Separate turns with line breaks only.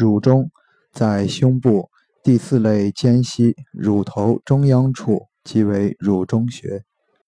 乳中，在胸部第四肋间隙，乳头中央处，即为乳中穴。